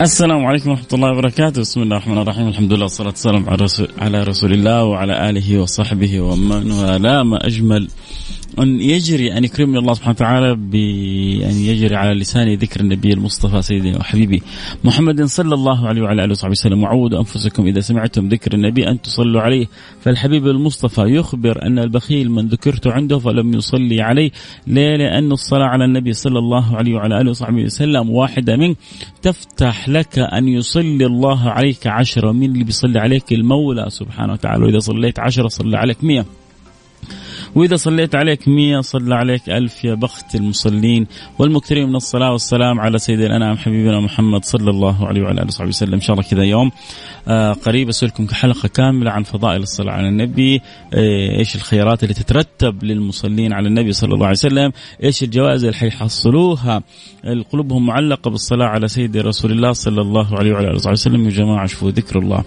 السلام عليكم ورحمة الله وبركاته، بسم الله الرحمن الرحيم، الحمد لله والصلاة والسلام على رسول, الله وعلى آله وصحبه ومن والاه. ما أجمل أن يجري أن يكرمني الله سبحانه وتعالى بأن يجري على لساني ذكر النبي المصطفى سيدنا وحبيبي محمد صلى الله عليه وعلى آله وصحبه وسلم. وعودوا أنفسكم إذا سمعتم ذكر النبي أن تصلوا عليه. فالحبيب المصطفى يخبر أن البخيل من ذكرت عنده فلم يصلي عليه ليه؟ لأن الصلاة على النبي صلى الله عليه وعلى آله وصحبه وسلم واحدة من تفتح لك أن يصلي الله عليك عشرة من اللي بيصلي عليك المولى سبحانه وتعالى. وإذا صليت عشرة صلى عليك مئة. وإذا صليت عليك مية صلى عليك ألف يا بخت المصلين. والمكثرين من الصلاة والسلام على سيد الأنام حبيبنا محمد صلى الله عليه وعلى آله وصحبه وسلم. إن شاء الله كذا يوم. آه قريب أسألكم حلقة كاملة عن فضائل الصلاة على النبي. آه إيش الخيارات اللي تترتب للمصلين على النبي صلى الله عليه وسلم؟ إيش الجوائز اللي حيحصلوها؟ قلوبهم معلقة بالصلاة على سيد رسول الله صلى الله عليه وعلى آله وصحبه وسلم. يا جماعة شوفوا ذكر الله.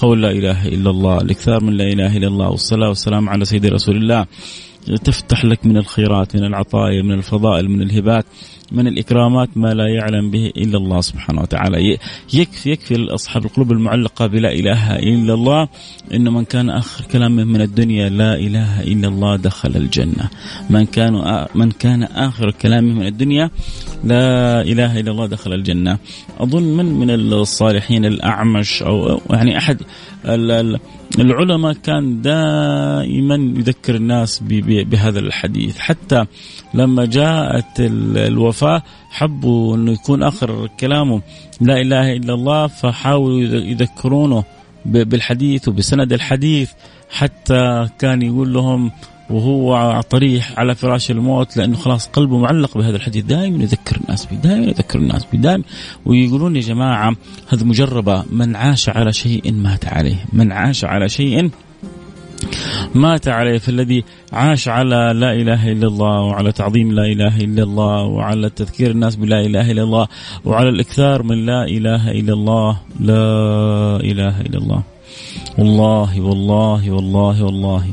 قول لا إله إلا الله الإكثار من لا إله إلا الله والصلاة والسلام على سيد رسول الله. تفتح لك من الخيرات من العطايا من الفضائل من الهبات من الإكرامات ما لا يعلم به إلا الله سبحانه وتعالى. يكفي يكفي أصحاب القلوب المعلقة بلا إله إلا الله إنه من كان آخر كلامه من الدنيا لا إله إلا الله دخل الجنة. من كان من كان آخر كلامه من الدنيا لا إله إلا الله دخل الجنة. أظن من من الصالحين الأعمش أو يعني أحد العلماء كان دائما يذكر الناس بهذا الحديث. حتى لما جاءت الوفاة حبوا أنه يكون آخر كلامه لا إله إلا الله فحاولوا يذكرونه بالحديث وبسند الحديث حتى كان يقول لهم وهو طريح على فراش الموت لأنه خلاص قلبه معلق بهذا الحديث. دائما يذكر الناس به دائما يذكر الناس به دائما. ويقولون يا جماعة هذه مجربة. من عاش على شيء مات عليه. من عاش على شيء مات عليه. فالذي عاش على لا إله إلا الله وعلى تعظيم لا إله إلا الله وعلى تذكير الناس بلا إله إلا الله وعلى الإكثار من لا إله إلا الله لا إله إلا الله. والله والله والله والله.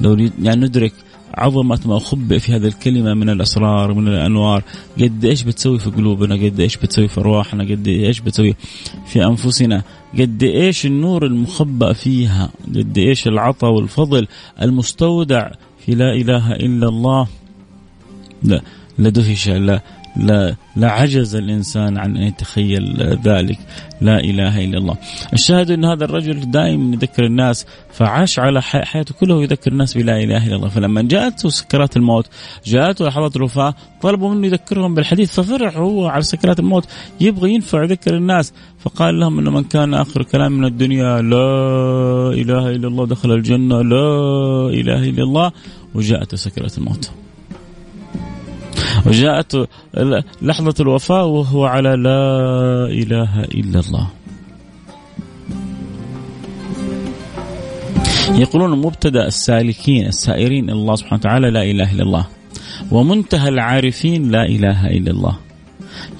لو يعني ندرك عظمة ما خبئ في هذه الكلمة من الأسرار من الأنوار. قد إيش بتسوي في قلوبنا؟ قد إيش بتسوي في أرواحنا؟ قد إيش بتسوي في أنفسنا؟ قد إيش النور المخبأ فيها؟ قد إيش العطاء والفضل المستودع في لا إله إلا الله؟ لا لدهش لا لا لا عجز الإنسان عن أن يتخيل ذلك لا إله إلا الله. الشاهد أن هذا الرجل دائما يذكر الناس فعاش على حياته كله يذكر الناس بلا إله إلا الله، فلما جاءته سكرات الموت، جاءته لحظات الوفاة، طلبوا منه يذكرهم بالحديث ففرح هو على سكرات الموت يبغى ينفع يذكر الناس، فقال لهم إنه من كان آخر كلام من الدنيا لا إله إلا الله دخل الجنة، لا إله إلا الله وجاءته سكرات الموت. وجاءت لحظة الوفاة وهو على لا إله إلا الله. يقولون مبتدأ السالكين السائرين إلى الله سبحانه وتعالى لا إله إلا الله. ومنتهى العارفين لا إله إلا الله.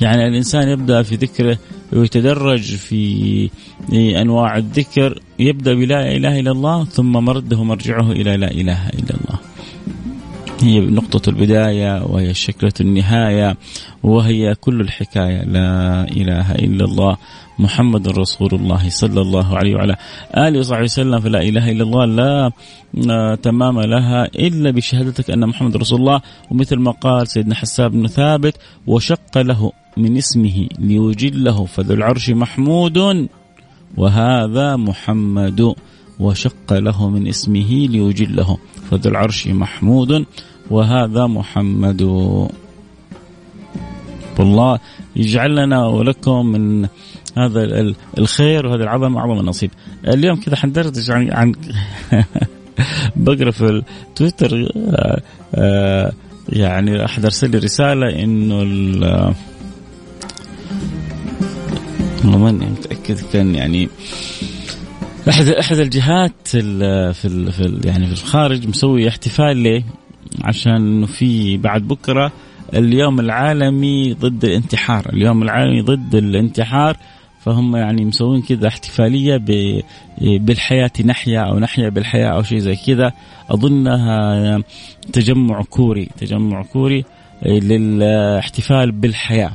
يعني الإنسان يبدأ في ذكره ويتدرج في أنواع الذكر يبدأ بلا إله إلا الله ثم مرده مرجعه إلى لا إله إلا هي نقطة البداية وهي شكلة النهاية وهي كل الحكاية. لا إله إلا الله محمد رسول الله صلى الله عليه وعلى آله وصحبه وسلم. فلا إله إلا الله لا تمام لها إلا بشهادتك أن محمد رسول الله. ومثل ما قال سيدنا حساب بن ثابت وشق له من اسمه ليجله فذو العرش محمود وهذا محمد. وشق له من اسمه ليجله فذو العرش محمود. وهذا محمد والله يجعل لنا ولكم من هذا الخير وهذا العظمه اعظم النصيب. اليوم كذا حندردش عن عن بقرأ في التويتر آه، آه، يعني احد أرسل لي رسالة إنه والله ماني متأكد كان يعني احد أحد الجهات في في, يعني في الخارج مسوي احتفال؟ عشان في بعد بكرة اليوم العالمي ضد الانتحار، اليوم العالمي ضد الانتحار فهم يعني مسوين كذا احتفالية بالحياة نحيا أو نحيا بالحياة أو شيء زي كذا. أظنها تجمع كوري تجمع كوري للاحتفال بالحياة.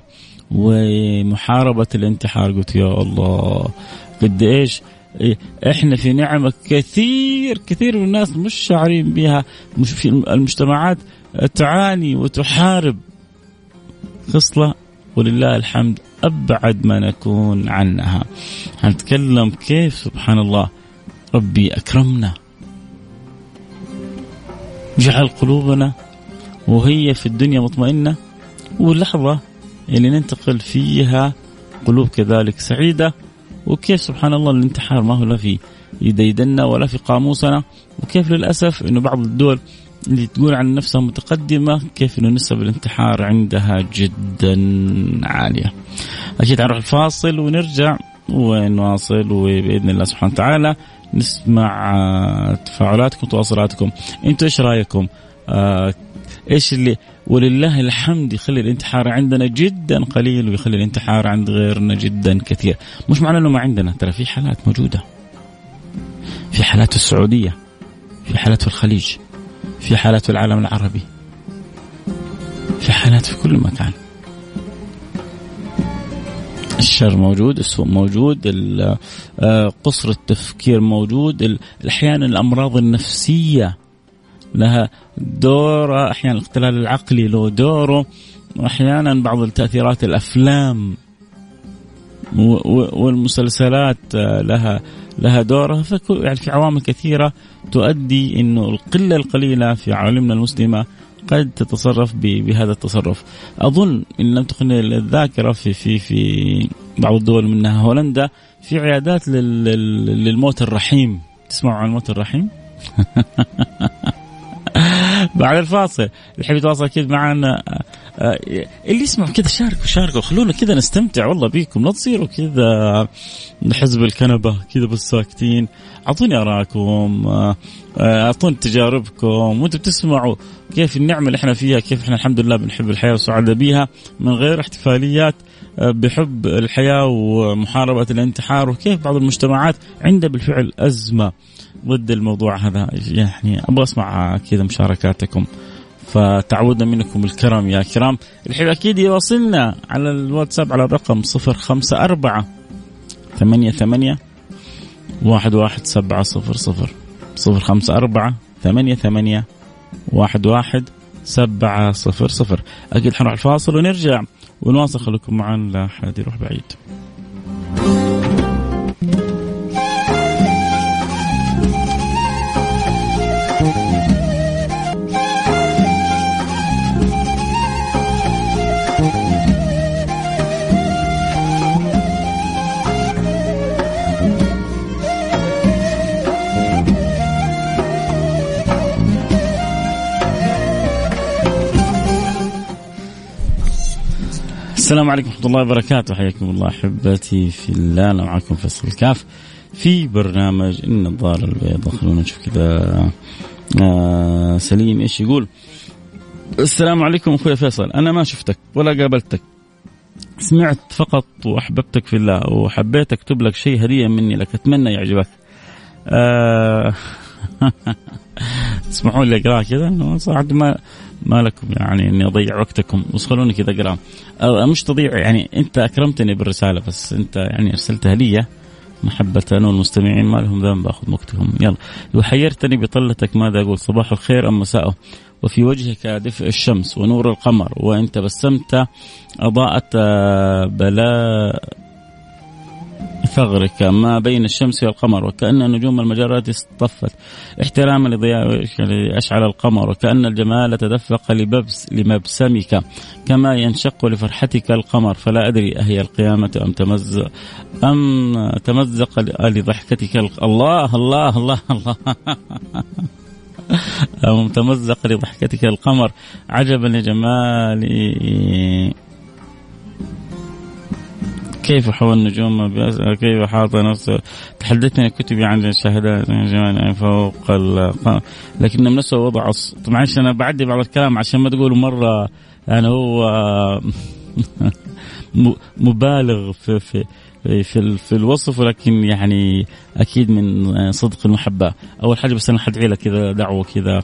ومحاربة الانتحار قلت يا الله قد إيش إحنا في نعمة كثير كثير من الناس مش شاعرين بها مش في المجتمعات تعاني وتحارب. خصلة ولله الحمد أبعد ما نكون عنها. هنتكلم كيف؟ سبحان الله ربي أكرمنا. جعل قلوبنا وهي في الدنيا مطمئنة. واللحظة اللي ننتقل فيها قلوب كذلك سعيدة. وكيف سبحان الله الانتحار ما هو لا في يديدنا ولا في قاموسنا وكيف للأسف إنه بعض الدول اللي تقول عن نفسها متقدمة كيف أنه نسب الانتحار عندها جدا عالية. أكيد حنروح الفاصل ونرجع ونواصل وبإذن الله سبحانه وتعالى نسمع تفاعلاتكم وتواصلاتكم أنتم إيش رأيكم؟ آه إيش اللي ولله الحمد يخلي الانتحار عندنا جدا قليل ويخلي الانتحار عند غيرنا جدا كثير. مش معنى إنه ما عندنا ترى في حالات موجودة. في حالات في السعودية في حالات في الخليج في حالات في العالم العربي في حالات في كل مكان. الشر موجود السوء موجود آه، قصر التفكير موجود أحيانا الأمراض النفسية لها دور أحيانا الاختلال العقلي له دوره وأحيانا بعض التاثيرات الأفلام والمسلسلات آه، لها لها دورها يعني في عوامل كثيرة تؤدي إنه القلة القليلة في عالمنا المسلمة قد تتصرف بهذا التصرف. أظن إن لم تخن الذاكرة في في في بعض الدول منها هولندا في عيادات للموت الرحيم. تسمعوا عن الموت الرحيم؟ بعد الفاصل. يحب يتواصل أكيد معنا آه، اللي يسمع كذا شاركوا شاركوا. خلونا كذا نستمتع والله بيكم. لا تصيروا كذا حزب الكنبة كذا بس ساكتين. أعطوني ارائكم آه، آه، أعطوني تجاربكم. وأنتم بتسمعوا كيف النعمة اللي إحنا فيها كيف إحنا الحمد لله بنحب الحياة وسعداء بها من غير احتفاليات بحب الحياة ومحاربة الانتحار وكيف بعض المجتمعات عندها بالفعل أزمة. ضد الموضوع هذا. يعني أبغى أسمع كذا مشاركاتكم. فتعودنا منكم الكرم يا كرام. الحين أكيد يواصلنا على الواتساب على الرقم صفر خمسة أربعة ثمانية ثمانية واحد واحد سبعة صفر صفر. صفر خمسة أربعة ثمانية ثمانية واحد واحد سبعة صفر صفر. أكيد حنروح الفاصل ونرجع ونواصل. خليكم معنا لا حد يروح بعيد. السلام عليكم ورحمة الله وبركاته. حياكم الله أحبتي في الله. أنا معكم فيصل الكاف في برنامج النظارة البيضاء. خلونا نشوف كذا. آه سليم إيش يقول؟ السلام عليكم أخوي فيصل. أنا ما شفتك ولا قابلتك. سمعت فقط وأحببتك في الله وحبيت أكتب لك شيء هدية مني لك أتمنى يعجبك. آه تسمحوا لي أقراه كذا؟ صراحة ما ما لكم يعني إني أضيع وقتكم. بس خلوني كذا اقرا مش تضيع يعني أنت أكرمتني بالرسالة بس أنت يعني أرسلتها لي محبة أنا والمستمعين ما لهم ذنب أخذ وقتهم. يلا. وحيرتني بطلتك ماذا أقول؟ صباح الخير أم مساءه وفي وجهك دفء الشمس ونور القمر وإن تبسمت أضاءت بلاء ثغرك ما بين الشمس والقمر وكأن نجوم المجرات اصطفت. احتراما لضياء أشعل القمر وكأن الجمال تدفق لببس لمبسمك كما ينشق لفرحتك القمر. فلا أدري أهي القيامة أم تمزق أم تمزق لضحكتك الله الله الله, الله. متمزق لضحكتك القمر. عجبا لجمالي كيف حول النجوم كيف حاط نفسه؟ تحدثني كتبي عن الشهادات فوق القمر. لكن نفسه وضع طبعا أنا بعدي بعض الكلام عشان ما تقولوا مرة يعني هو مبالغ في في في في الوصف ولكن يعني أكيد من صدق المحبة. أول حاجة بس أنا حدعي لك كذا دعوة كذا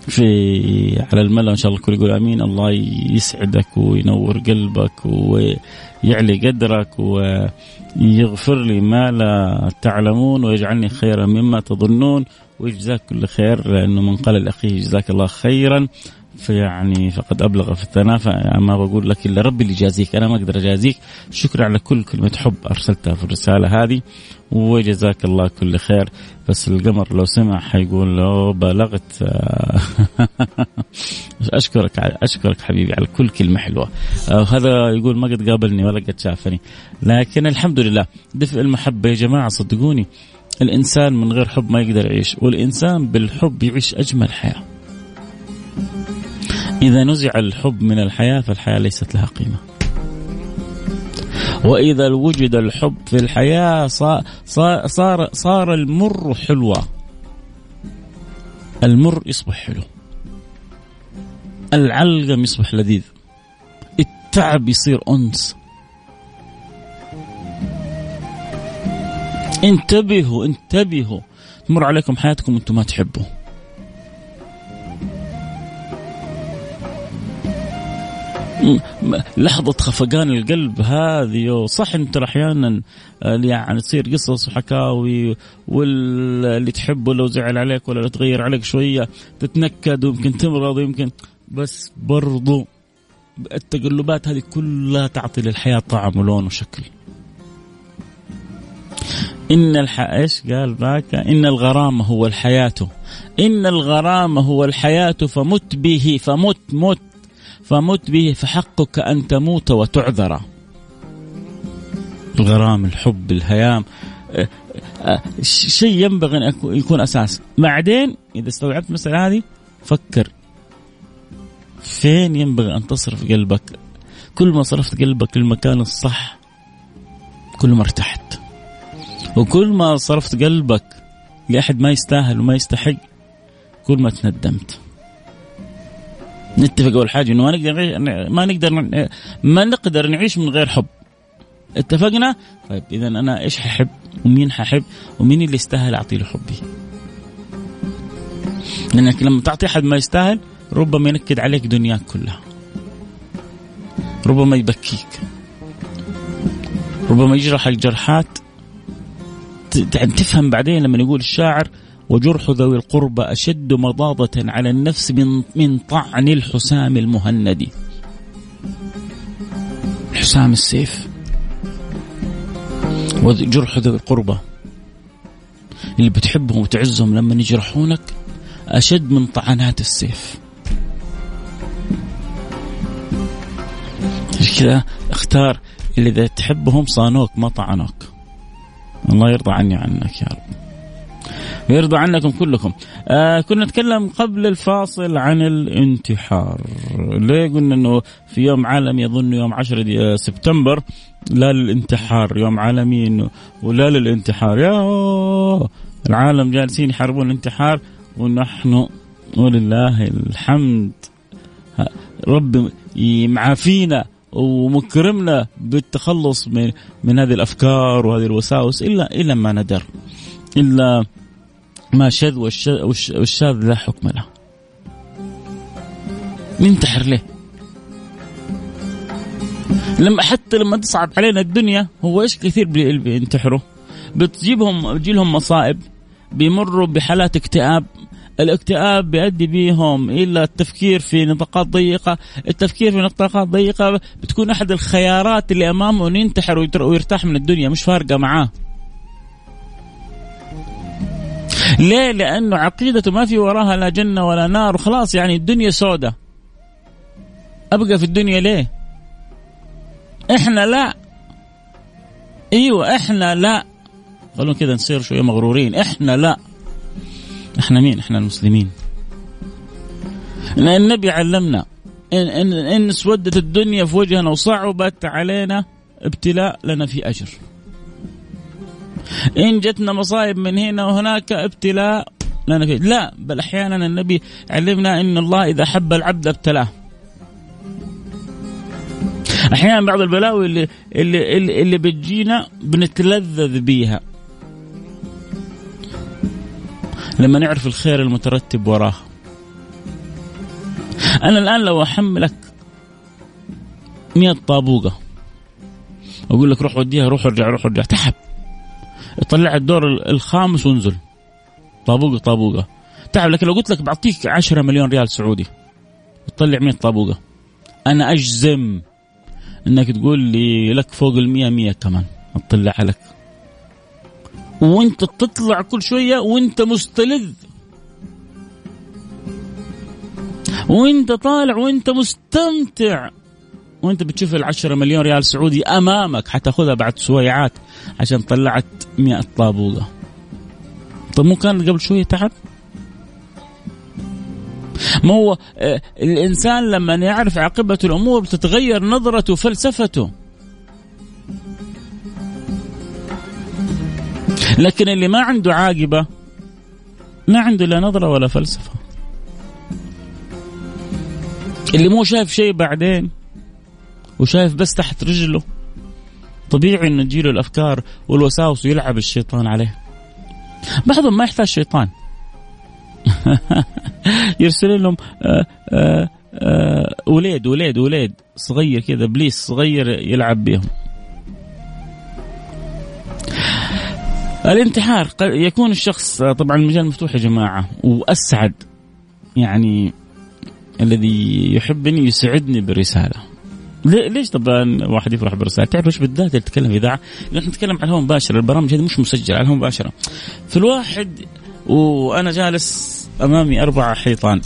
في على الملا ان شاء الله الكل يقول آمين. الله يسعدك وينور قلبك ويعلي قدرك ويغفر لي ما لا تعلمون ويجعلني خيرا مما تظنون. ويجزاك كل خير لأنه من قال لأخيه جزاك الله خيرا. فيعني فقد أبلغ في الثناء فما بقول لك إلا ربي اللي يجازيك أنا ما أقدر أجازيك. شكرا على كل كلمة حب أرسلتها في الرسالة هذه وجزاك الله كل خير. بس القمر لو سمع حيقول له بلغت. أشكرك أشكرك حبيبي على كل كلمة حلوة. وهذا يقول ما قد قابلني ولا قد شافني. لكن الحمد لله دفء المحبة يا جماعة صدقوني. الإنسان من غير حب ما يقدر يعيش والإنسان بالحب يعيش أجمل حياة. إذا نزع الحب من الحياة فالحياة ليست لها قيمة. وإذا وجد الحب في الحياة صار, صار, صار المر حلوة المر يصبح حلو. العلقم يصبح لذيذ. التعب يصير أنس. انتبهوا انتبهوا. تمر عليكم حياتكم وأنتم ما تحبوا لحظة خفقان القلب هذه. صح أنت أحيانا يعني تصير قصص وحكاوي واللي تحبه لو زعل عليك ولا تغير عليك شوية تتنكد ويمكن تمرض ويمكن. بس برضو التقلبات هذه كلها تعطي للحياة طعم ولون وشكل. إن الح... إيش قال ذاك إن الغرام هو الحياة. إن الغرام هو الحياة فمت به فمت مت. فمت به فحقك أن تموت وتعذر. الغرام الحب الهيام. أه، أه، شيء ينبغي أن يكون أساس. بعدين إذا استوعبت المسألة هذه فكر. فين ينبغي أن تصرف قلبك؟ كل ما صرفت قلبك للمكان الصح كل ما ارتحت. وكل ما صرفت قلبك لأحد ما يستاهل وما يستحق كل ما تندمت. نتفق أول حاجة إنه ما نقدر ما نقدر ما نقدر نعيش من غير حب. اتفقنا؟ طيب اذا أنا إيش ححب؟ ومين ححب؟ ومين اللي يستاهل أعطي له حبي؟ لأنك لما تعطي أحد ما يستاهل ربما ينكد عليك دنياك كلها. ربما يبكيك. ربما يجرحك جرحات. تفهم بعدين لما يقول الشاعر وجرح ذوي القربى أشد مضاضة على النفس من من طعن الحسام المهند. حسام السيف. وجرح ذوي القربى اللي بتحبهم وتعزهم لما يجرحونك أشد من طعنات السيف. كذا اختار اللي إذا تحبهم صانوك ما طعنوك. الله يرضى عني عنك يا رب. ويرضى عنكم كلكم. آه كنا نتكلم قبل الفاصل عن الانتحار. ليه قلنا إنه في يوم عالمي يظن يوم 10 سبتمبر؟ لا للانتحار يوم عالمي ولا للانتحار. يا العالم جالسين يحاربون الانتحار ونحن ولله الحمد. رب معافينا ومكرمنا بالتخلص من من هذه الأفكار وهذه الوساوس الا إلا ما ندر. إلا ما شذ والشاذ لا حكم له. ننتحر ليه؟ لما حتى لما تصعب علينا الدنيا هو إيش كثير بينتحروا؟ بتجيبهم بتجي لهم مصائب بيمروا بحالات اكتئاب. الاكتئاب بيؤدي بيهم إلى التفكير في نطاقات ضيقة، التفكير في نطاقات ضيقة بتكون أحد الخيارات اللي أمامه إنه ينتحر ويرتاح من الدنيا مش فارقة معاه. ليه؟ لأنه عقيدته ما في وراها لا جنة ولا نار. وخلاص يعني الدنيا سودة. أبقى في الدنيا ليه؟ إحنا لا. أيوة إحنا لا. خلونا كذا نصير شوية مغرورين. إحنا لا. إحنا مين؟ إحنا المسلمين. لأن النبي علمنا إن, إن, إن اسودت الدنيا في وجهنا وصعبت علينا ابتلاء لنا في أجر. إن جتنا مصائب من هنا وهناك ابتلاء لنا فيه لا بل أحيانا النبي علمنا أن الله إذا حب العبد ابتلاه. أحيانا بعض البلاوي اللي اللي اللي, اللي بتجينا بنتلذذ بيها. لما نعرف الخير المترتب وراه. أنا الآن لو أحملك مئة طابوقة أقول لك روح وديها روح ارجع روح ارجع. تعب طلع الدور الخامس وانزل. طابوقة طابوقة. تعب لكن لو قلت لك بعطيك 10 مليون ريال سعودي تطلع 100 طابوقة. أنا أجزم إنك تقول لي لك فوق المية مية كمان. أطلع لك. وأنت تطلع كل شوية وأنت مستلذ. وأنت طالع وأنت مستمتع. وانت بتشوف العشرة مليون ريال سعودي أمامك حتاخذها بعد سويعات عشان طلعت مئة طابوقة. طب مو كان قبل شوية تعب؟ ما هو آه، الإنسان لما يعرف عاقبة الأمور بتتغير نظرته وفلسفته. لكن اللي ما عنده عاقبة ما عنده لا نظرة ولا فلسفة. اللي مو شايف شيء بعدين وشايف بس تحت رجله. طبيعي إنه تجيله الأفكار والوساوس ويلعب الشيطان عليه. بعضهم ما يحتاج شيطان. يرسل لهم آه، آه، آه، وليد وليد وليد. صغير كذا إبليس صغير يلعب بهم. الانتحار يكون الشخص طبعا المجال مفتوح يا جماعة. وأسعد يعني الذي يحبني يسعدني برسالة. ليش طبعا واحد يفرح برسالة؟ تعرف إيش بالذات اللي تتكلم إذاعة؟ نحن نتكلم على الهواء مباشر البرامج هذه مش مسجلة على الهواء مباشرة. فالواحد وأنا جالس أمامي أربع حيطان.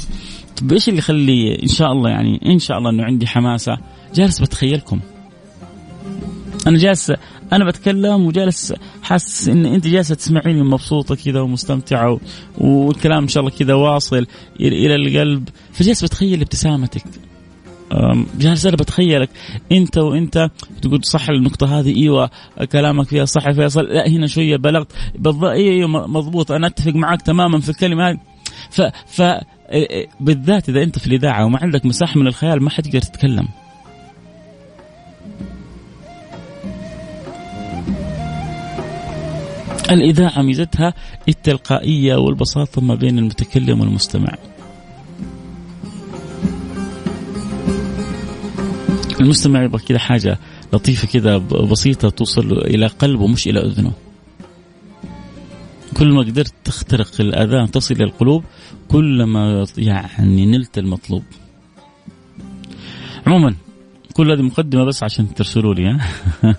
طيب إيش اللي يخلي إن شاء الله يعني إن شاء الله إنه عندي حماسة؟ جالس بتخيلكم. أنا جالس أنا بتكلم وجالس حاسس إن أنت جالسه تسمعيني مبسوطة كذا ومستمتعة والكلام إن شاء الله كذا واصل إلى القلب. فجالس بتخيل ابتسامتك. جالس أنا بتخيلك. انت وانت تقول صح النقطة هذه أيوه كلامك فيها صح فيها صح لا هنا شوية بلغت. أيوه مضبوط. أنا أتفق معك تماما في الكلمة هذه. ف ف بالذات إذا أنت في الإذاعة وما عندك مساحة من الخيال ما حتقدر تتكلم الإذاعة ميزتها التلقائية والبساطة ما بين المتكلم والمستمع. المستمع يبغى كذا حاجة لطيفة كذا بسيطة توصل إلى قلبه مش إلى أذنه. كل ما قدرت تخترق الأذان تصل إلى القلوب كل ما يعني نلت المطلوب. عموما كل هذه مقدمة بس عشان ترسلوا لي ها؟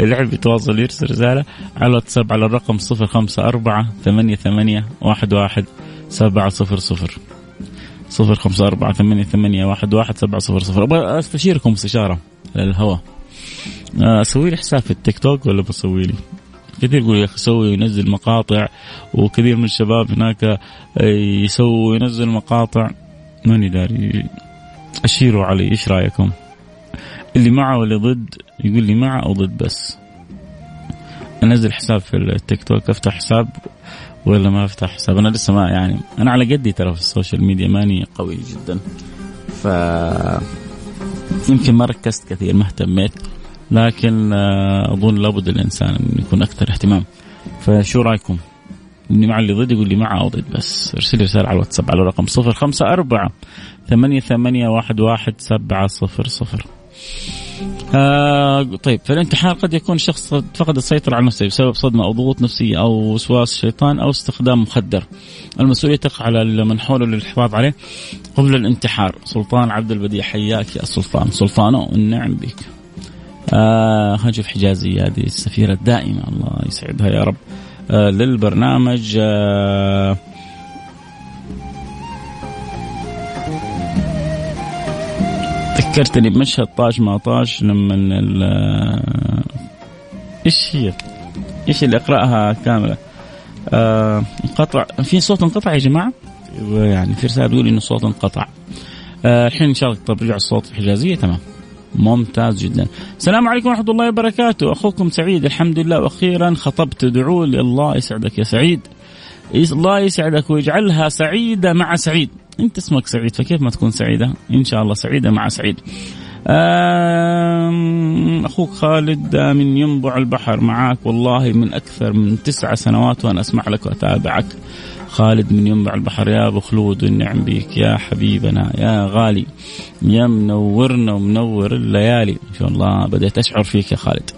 اللي يحب يتواصل يرسل رسالة على الواتساب على الرقم 054 88 11 700 صفر خمسة أربعة ثمانية ثمانية واحد واحد سبعة صفر صفر. أبغى أستشيركم استشارة للهواء. أسوي لي حساب في التيك توك ولا بسوي لي؟ كثير يقول يا أخي سوي وينزل مقاطع وكثير من الشباب هناك آه، يسوي وينزل مقاطع. ماني داري. أشيروا علي إيش رأيكم؟ اللي معه واللي ضد يقول لي مع أو ضد بس. أنزل حساب في التيك توك أفتح حساب. ولا ما أفتح حساب. أنا لسه ما يعني أنا على قدي ترى في ال social media ماني قوي جدا. ف يمكن ما ركزت كثير ما اهتميت. لكن آه، أظن لابد الإنسان انه يكون أكثر اهتمام. فشو رأيكم؟ اللي مع اللي ضد يقول لي مع أو ضد بس. ارسل لي رسالة على الواتساب على الرقم 054 ثمانية ثمانية واحد واحد سبعة صفر صفر. آه طيب فالانتحار قد يكون الشخص فقد السيطرة على نفسه بسبب صدمة أو ضغوط نفسية أو وسواس شيطان أو استخدام مخدر. المسؤولية تقع على من حوله للحفاظ عليه قبل الانتحار. سلطان عبد البديع حياك يا سلطان. سلطانة والنعم بك. آه خلينا نشوف حجازي هذه السفيرة الدائمة الله يسعدها يا رب. آه للبرنامج آه ذكرتني بمشهد طاش ما طاش لما إيش هي؟ إيش اللي أقرأها كاملة؟ آه انقطع. في صوت انقطع يا جماعة؟ يعني في رسالة بيقول إنه الصوت انقطع. آه، الحين إن شاء الله طب رجع الصوت في الحجازية. تمام. ممتاز جدا. السلام عليكم ورحمة الله وبركاته. أخوكم سعيد الحمد لله. وأخيرا خطبت ادعوا لي الله يسعدك يا سعيد. الله يسعدك ويجعلها سعيدة مع سعيد. أنت اسمك سعيد فكيف ما تكون سعيدة؟ إن شاء الله سعيدة مع سعيد. أخوك خالد من ينبع البحر معاك والله من أكثر من تسع سنوات وأنا أسمع لك وأتابعك. خالد من ينبع البحر يا أبو خلود والنعم بك يا حبيبنا يا غالي. يا منورنا ومنور الليالي. ما شاء الله بديت أشعر فيك يا خالد.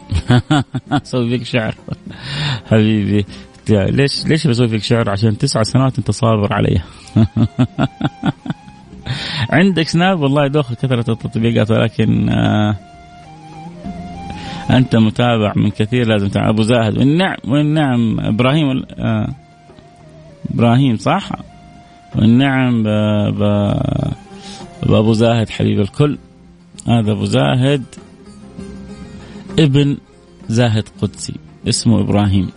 أسوي فيك شعر. حبيبي. ليش ليش بسوي فيك شعر؟ عشان تسع سنوات انت صابر علي. عندك سناب والله دوخ كثرة التطبيقات ولكن آه انت متابع من كثير لازم تعال أبو زاهد والنعم والنعم إبراهيم آه إبراهيم صح؟ والنعم بابو زاهد حبيب الكل. هذا أبو زاهد ابن زاهد قدسي اسمه إبراهيم.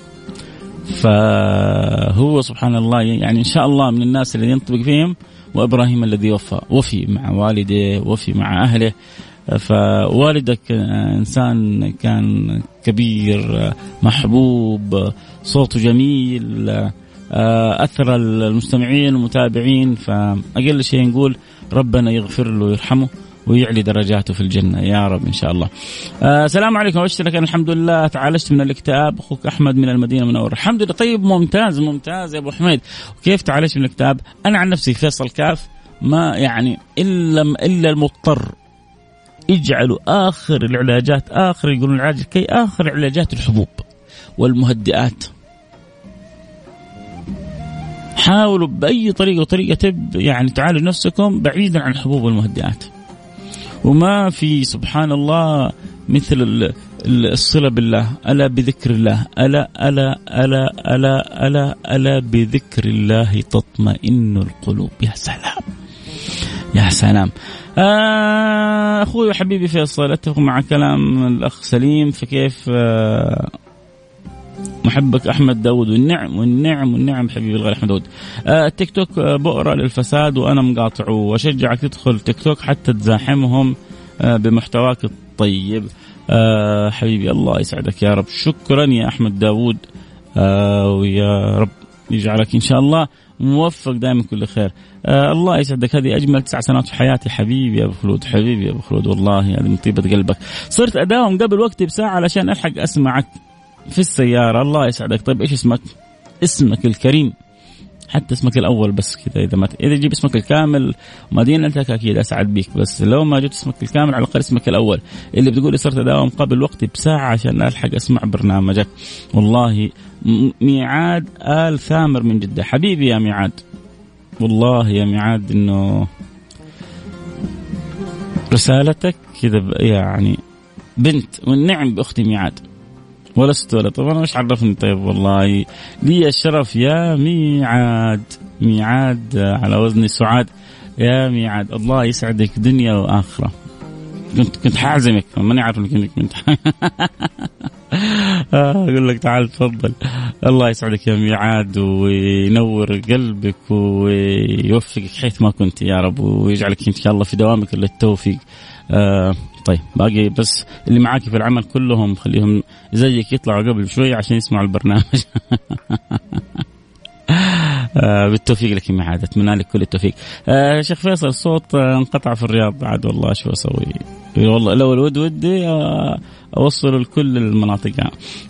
فهو سبحان الله يعني إن شاء الله من الناس اللي ينطبق فيهم وإبراهيم الذي وفى وفي مع والده وفي مع أهله. فوالدك إنسان كان كبير محبوب صوته جميل أثر المستمعين والمتابعين. فأقل شيء نقول ربنا يغفر له ويرحمه. ويعلي درجاته في الجنة. يا رب إن شاء الله. آه السلام عليكم. واشترك أنا الحمد لله. تعالجت من الاكتئاب. أخوك أحمد من المدينة المنورة. الحمد لله. طيب ممتاز ممتاز يا أبو حميد. وكيف تعالجت من الاكتئاب؟ أنا عن نفسي فيصل كاف ما يعني إلا إلا المضطر يجعلوا آخر العلاجات آخر يقولون العلاج كي آخر علاجات الحبوب والمهدئات. حاولوا بأي طريقة وطريقة تب يعني تعالوا نفسكم بعيدا عن الحبوب والمهدئات. وما في سبحان الله مثل الصلة بالله. ألا بذكر الله. ألا ألا ألا ألا ألا ألا بذكر الله تطمئن القلوب. يا سلام. يا سلام. آه أخوي وحبيبي فيصل أتفق مع كلام الأخ سليم فكيف آه محبك أحمد داود والنعم والنعم والنعم حبيبي الغالي أحمد داود. آه التيك توك آه، بؤرة للفساد وأنا مقاطعه وأشجعك تدخل تيك توك حتى تزاحمهم آه بمحتواك الطيب. حبيبي الله يسعدك يا رب. شكرا يا أحمد داود. ويا رب يجعلك إن شاء الله موفق دائما كل خير. آه الله يسعدك. هذه أجمل تسع سنوات في حياتي. حبيبي يا أبو خلود حبيبي يا أبو خلود. والله هذه من طيبه قلبك. صرت أداوم قبل وقتي بساعة علشان ألحق أسمعك. في السيارة. الله يسعدك. طيب إيش اسمك؟ اسمك الكريم. حتى اسمك الأول بس كذا إذا ما إذا جيب اسمك الكامل مدينتك أكيد أسعد بك بس لو ما جبت اسمك الكامل على الأقل اسمك الأول. اللي بتقول لي صرت أداوم قبل وقتي بساعة عشان ألحق أسمع برنامجك. والله ميعاد آل ثامر من جدة. حبيبي يا ميعاد. والله يا ميعاد إنه رسالتك كذا يعني بنت والنعم بأختي ميعاد. ولست ولا طب أنا إيش عرفني. طيب والله. لي الشرف يا ميعاد. ميعاد على وزن سعاد. يا ميعاد. الله يسعدك. دنيا وآخرة. كنت كنت حاعزمك ماني عارف إنك كنت. أقول لك تعال تفضل. الله يسعدك يا ميعاد وينور قلبك ويوفقك حيث ما كنت يا رب ويجعلك إن شاء الله في دوامك للتوفيق آه طيب باقي بس اللي معاك في العمل كلهم خليهم زيك يطلعوا قبل شوي عشان يسمعوا البرنامج. آه بالتوفيق لك يا عاد أتمنى لك كل التوفيق. آه شيخ فيصل الصوت آه انقطع في الرياض. بعد والله شو أسوي؟ والله لو الود ودي آه أوصل لكل المناطق.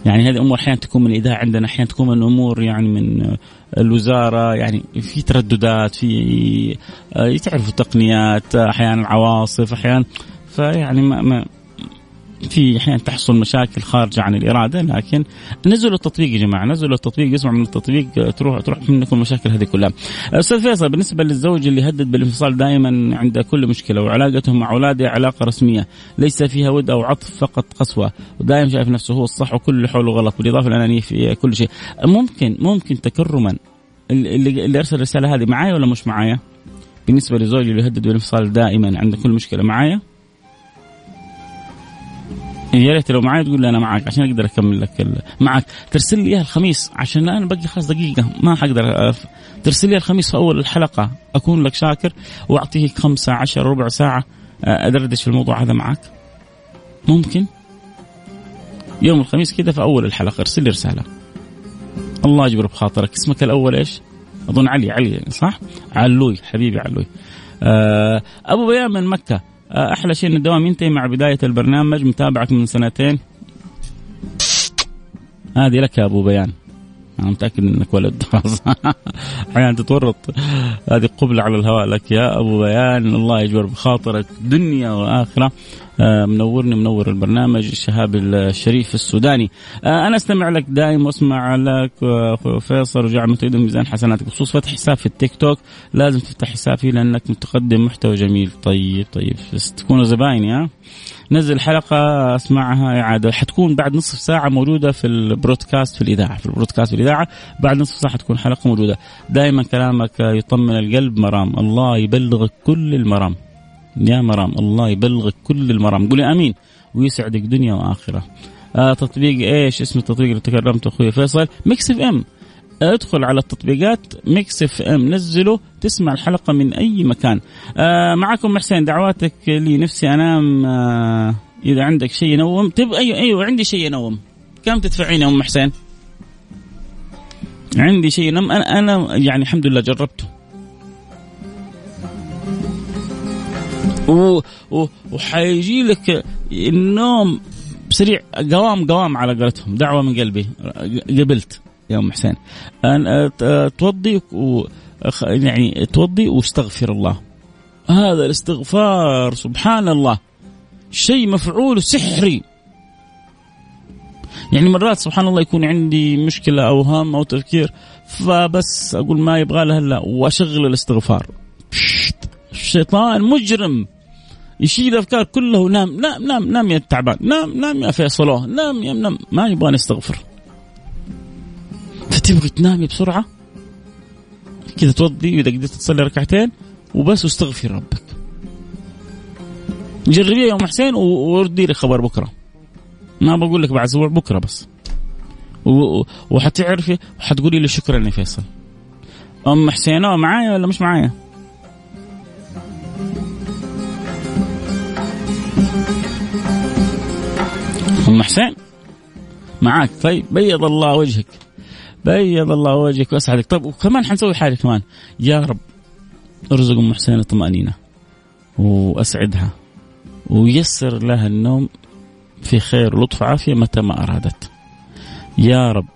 يعني هذه أمور أحيانا تكون من الاذاعه عندنا أحيانا تكون من أمور يعني من الوزارة. يعني في ترددات في آه تعرفوا تقنيات أحيانا عواصف أحيانا. فيعني ما, ما في أحيانا تحصل مشاكل خارجة عن الإرادة لكن نزلوا التطبيق يا جماعة نزلوا التطبيق اسمعوا من التطبيق تروح تروح منكم المشاكل هذه كلها. أستاذ فيصل بالنسبة للزوج اللي يهدد بالانفصال دائما عند كل مشكلة وعلاقته مع أولاده علاقة رسمية ليس فيها ود أو عطف فقط قسوة ودائما شايف نفسه هو الصح وكل اللي حوله غلط بالإضافة الانانيه في كل شيء. ممكن ممكن تكرما اللي, اللي أرسل الرسالة هذه معايا ولا مش معايا؟ بالنسبة لزوجي اللي يهدد بالانفصال دائما عند كل مشكلة معايا يا ريت لو معي تقول لي أنا معك عشان أقدر أكمل لك ال... معك ترسل لي إياها الخميس عشان أنا باقي خلاص دقيقة ما حقدر أف... ترسل لي الخميس في أول الحلقة أكون لك شاكر واعطيك خمسة عشر ربع ساعة أدردش في الموضوع هذا معك ممكن؟ يوم الخميس كذا في أول الحلقة ارسل لي رسالة. الله يجبر بخاطرك. اسمك الأول إيش؟ أظن علي علي صح؟ علوي حبيبي علوي. آه أبو بيان من مكة. أحلى شيء إن الدوام ينتهي مع بداية البرنامج متابعك من سنتين. هذه لك يا أبو بيان. أنا متأكد إنك ولد. خلاص. أحيانا تتورط. هذه قبلة على الهواء لك يا أبو بيان. الله يجبر بخاطرك دنيا وآخرة. آه، منورني منور البرنامج الشهاب الشريف السوداني. آه، أنا أستمع لك دائما وأسمع لك أخوي فيصل وجعل تزيد ميزان حسناتك بخصوص فتح حساب في التيك توك. لازم تفتح حساب فيه لأنك بتقدم محتوى جميل. طيب طيب تكونوا زبايني ها؟ نزل حلقة أسمعها إعادة حتكون بعد نصف ساعة موجودة في ال broadcast في الإذاعة في ال broadcast في الإذاعة. بعد نصف ساعة حتكون حلقة موجودة. دائما كلامك يطمن القلب مرام. الله يبلغك كل المرام. يا مرام الله يبلغك كل المرام. قولي آمين ويسعدك دنيا وآخرة. آه تطبيق إيش؟ اسم التطبيق اللي تكرمت أخوي فيصل Mix FM. ادخل على التطبيقات Mix FM نزله تسمع الحلقة من أي مكان. آه معكم حسين دعواتك لي نفسي أنام. آه إذا عندك شيء ينوم تب أيوه أيوه عندي شيء ينوم. كم تدفعين يا أم حسين؟ عندي شيء ينوم أنا أنا يعني الحمد لله جربته. وحيجي لك النوم سريع. قوام قوام على قولتهم. دعوة من قلبي. قبلت يا ام حسين. أن توضي و... يعني توضي واستغفر الله. هذا الاستغفار سبحان الله شيء مفعول سحري. يعني مرات سبحان الله يكون عندي مشكلة أو هم أو تفكير فبس أقول ما يبغى لها إلا وأشغل الاستغفار. الشيطان مجرم. يشيل الأفكار كلها ونام نام نام نام يا تعبان نام نام يا فيصل نام يا نام. ما يبغى يستغفر. فتبغي تنامي بسرعة؟ كذا توضي اذا قدرت تصلي ركعتين وبس واستغفر ربك. جربيها أم حسين وردي لي خبر بكرة. ما بقول لك بعد أسبوع بكرة بس. وحتعرفي وحتقولي لي شكرا يا فيصل. أم حسين معايا ولا مش معايا؟ ام حسين معاك. طيب بيض الله وجهك. بيض الله وجهك واسعدك. طيب وكمان حنسوي حاجة كمان. يا رب ارزق أم حسين الطمأنينة. وأسعدها. ويسر لها النوم في خير ولطف عافيه متى ما أرادت. يا رب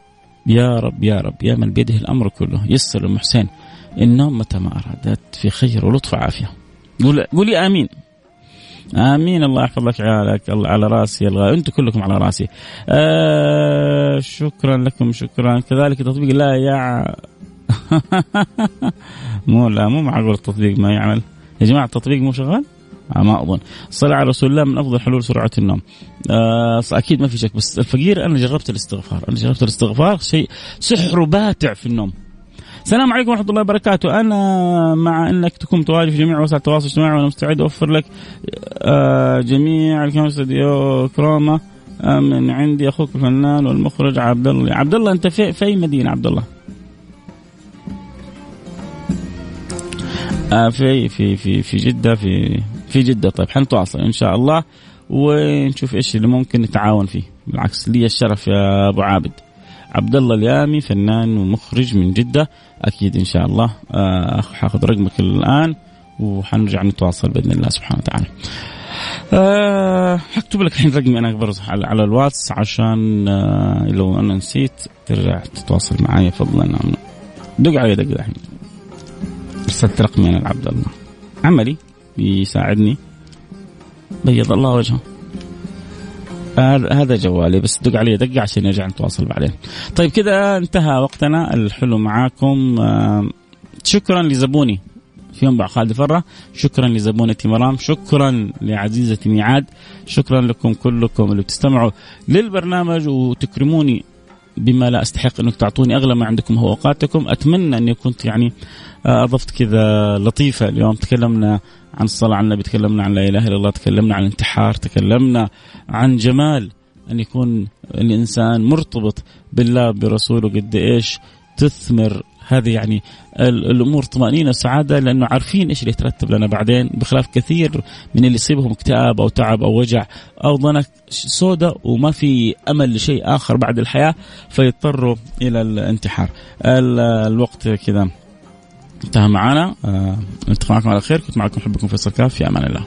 يا رب يا رب يا من بيده الأمر كله. يسر أم حسين النوم متى ما أرادت في خير ولطف عافيه قولي قولي آمين. آمين. الله يحفظ لك عيالك الله على راسي. الغالي أنتم كلكم على راسي. آه شكرا لكم شكرا. كذلك تطبيق لا يع مو لا مو معقول التطبيق ما يعمل. يا جماعة التطبيق مو شغال؟ آه ما أظن. الصلاه على رسول الله من أفضل حلول سرعة النوم. آه أكيد ما في شك بس الفقير أنا جربت الاستغفار. أنا جربت الاستغفار شيء سحر باتع في النوم. السلام عليكم ورحمة الله وبركاته. أنا مع إنك تكون متواجد في جميع وسائل التواصل الاجتماعي وأنا مستعد أوفر لك آه، جميع الكاميرا استوديو كروما آه، من عندي أخوك الفنان والمخرج عبد الله. عبد الله أنت في في أي مدينة عبد الله؟ آه في في في في جدة في في جدة. طيب حنتواصل إن شاء الله ونشوف إيش اللي ممكن نتعاون فيه. بالعكس لي الشرف يا أبو عابد. عبد الله اليامي فنان ومخرج من جدة. أكيد إن شاء الله آه حاخذ رقمك الآن وحنرجع نتواصل بإذن الله سبحانه وتعالى. أه حكتب لك الحين رقمي أنا برضه على, على الواتس عشان أه لو أنا نسيت ترجع تتواصل معي فضلا. دق علي دق الحين. أرسلت رقمي أنا لعبد الله. عملي بيساعدني بيض الله وجهه. هذا جوالي بس دق علي دقة عشان نرجع نتواصل بعدين. طيب كذا انتهى وقتنا الحلو معاكم. شكرا لزبوني في ينبع خالد فرة. شكرا لزبونتي مرام شكرا لعزيزتي ميعاد. شكرا لكم كلكم اللي بتستمعوا للبرنامج وتكرموني بما لا أستحق أنك تعطوني أغلى ما عندكم هو أوقاتكم. أتمنى اني كنت يعني آه، اضفت كذا لطيفة. اليوم تكلمنا عن الصلاة على النبي تكلمنا عن لا إله إلا الله تكلمنا عن الانتحار تكلمنا عن جمال أن يكون الإنسان مرتبط بالله برسوله قد إيش تثمر هذه يعني الأمور طمأنينة وسعادة لأنه عارفين إيش اللي يترتب لنا بعدين بخلاف كثير من اللي يصيبهم اكتئاب أو تعب أو وجع أو ضنك سوداء وما في أمل لشيء آخر بعد الحياة فيضطروا إلى الانتحار. الوقت كذا انتهى معنا أه نلتقي معكم على خير كنت معكم حبكم فيصل كاف في أمان الله.